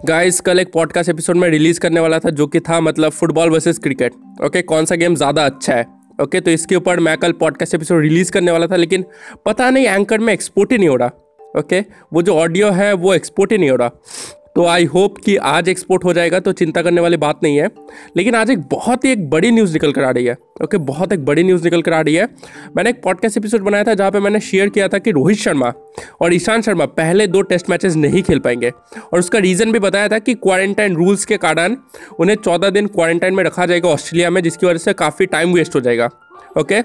Guys कल एक podcast episode में रिलीज़ करने वाला था जो कि था मतलब फुटबॉल वर्सेस क्रिकेट ओके कौन सा गेम ज़्यादा अच्छा है? ओके तो इसके ऊपर मैं कल पॉडकास्ट एपिसोड रिलीज़ करने वाला था, लेकिन पता नहीं एंकर में एक्सपोर्ट ही नहीं हो रहा। ओके वो जो ऑडियो है, वो एक्सपोर्ट ही नहीं हो रहा। तो आई होप कि आज एक्सपोर्ट हो जाएगा तो चिंता करने वाली बात नहीं है। लेकिन आज एक बहुत ही एक बड़ी न्यूज़ निकल कर आ रही है ओके बहुत एक बड़ी न्यूज़ निकल कर आ रही है। मैंने एक पॉडकास्ट एपिसोड बनाया था, जहाँ पे मैंने शेयर किया था कि रोहित शर्मा और ईशांत शर्मा पहले दो टेस्ट मैचेस नहीं खेल पाएँगे। और उसका रीज़न भी बताया था कि क्वारंटाइन रूल्स के कारण उन्हें चौदह दिन क्वारंटाइन में रखा जाएगा ऑस्ट्रेलिया में, जिसकी वजह से काफ़ी टाइम वेस्ट हो जाएगा ओके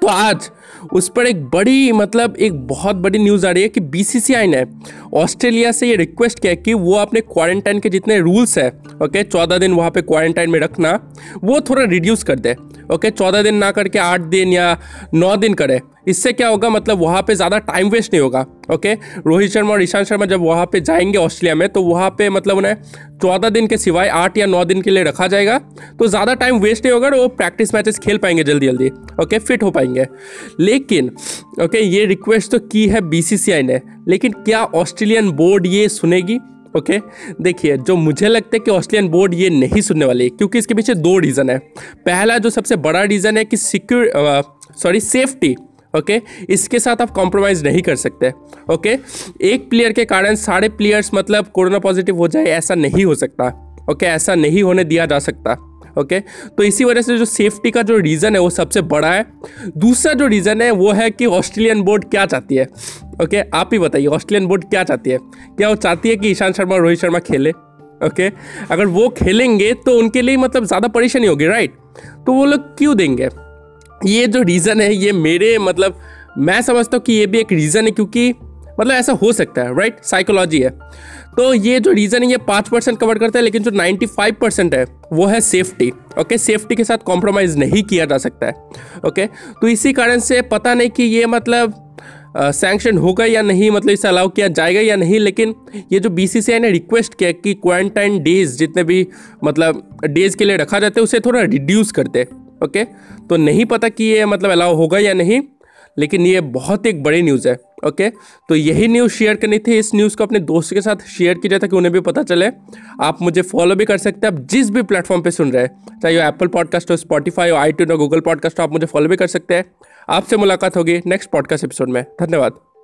तो आज उस पर एक बड़ी मतलब एक बहुत बड़ी न्यूज़ आ रही है कि बीसीसीआई ने ऑस्ट्रेलिया से ये रिक्वेस्ट किया कि वो अपने क्वारंटाइन के जितने रूल्स है ओके चौदह दिन वहाँ पे क्वारंटाइन में रखना, वो थोड़ा रिड्यूस कर दे ओके चौदह दिन ना करके आठ दिन या नौ दिन करे। इससे क्या होगा मतलब वहाँ पे ज़्यादा टाइम वेस्ट नहीं होगा। ओके? रोहित शर्मा और ईशांत शर्मा जब वहाँ पे जाएँगे ऑस्ट्रेलिया में तो वहाँ पे मतलब उन्हें चौदह दिन के सिवाय आठ या नौ दिन के लिए रखा जाएगा। तो ज़्यादा टाइम वेस्ट नहीं होगा वो प्रैक्टिस मैचेस खेल पाएँगे जल्दी जल्दी, ओके? फिट हो पाएँगे। लेकिन, ओके, ये रिक्वेस्ट तो की है बीसीसीआई ने, लेकिन क्या ऑस्ट्रेलियन बोर्ड ये सुनेगी? ओके? देखिए, जो मुझे लगता है कि ऑस्ट्रेलियन बोर्ड ये नहीं सुनने वाली, क्योंकि इसके पीछे दो रीज़न है। पहला जो सबसे बड़ा रीज़न है कि सिक्योर सॉरी सेफ्टी ओके? इसके साथ आप कॉम्प्रोमाइज़ नहीं कर सकते, ओके? एक प्लेयर के कारण सारे प्लेयर्स मतलब कोरोना पॉजिटिव हो जाए, ऐसा नहीं हो सकता, ओके? ऐसा नहीं होने दिया जा सकता, ओके? तो इसी वजह से जो सेफ्टी का जो रीज़न है, वो सबसे बड़ा है। दूसरा जो रीज़न है, वो है कि ऑस्ट्रेलियन बोर्ड क्या चाहती है, ओके? आप ही बताइए ऑस्ट्रेलियन बोर्ड क्या चाहती है? क्या वो चाहती है कि ईशांत शर्मा और रोहित शर्मा खेले, ओके? अगर वो खेलेंगे तो उनके लिए मतलब ज़्यादा परेशानी होगी राइट तो वो लोग क्यों देंगे? ये जो रीज़न है, ये मेरे मतलब मैं समझता हूँ कि ये भी एक रीज़न है क्योंकि मतलब ऐसा हो सकता है राइट साइकोलॉजी है। तो ये जो रीज़न है, ये पाँच परसेंट कवर करता है, लेकिन जो नाइन्टी फाइव परसेंट है, वो है सेफ्टी ओके सेफ्टी के साथ कॉम्प्रोमाइज़ नहीं किया जा सकता है ओके तो इसी कारण से पता नहीं कि ये मतलब सैंक्शन होगा या नहीं मतलब इसे अलाउ किया जाएगा या नहीं, लेकिन ये जो बीसीसीआई ने रिक्वेस्ट किया कि क्वारंटाइन डेज़ जितने भी मतलब डेज़ के लिए रखा जाता है, उसे थोड़ा रिड्यूस करते ओके? तो नहीं पता कि ये मतलब अलाउ होगा या नहीं, लेकिन ये बहुत एक बड़ी न्यूज़ है, ओके? तो यही न्यूज़ शेयर करनी थी। इस न्यूज़ को अपने दोस्त के साथ शेयर किया कीजिए ताकि उन्हें भी पता चले। आप मुझे फॉलो भी कर सकते हैं। आप जिस भी प्लेटफॉर्म पे सुन रहे हैं, चाहे वो एप्पल पॉडकास्ट हो स्पॉटीफाई हो आई हो गूगल पॉडकास्ट हो, आप मुझे फॉलो भी कर सकते हैं। आपसे मुलाकात होगी नेक्स्ट पॉडकास्ट एपिसोड में। धन्यवाद।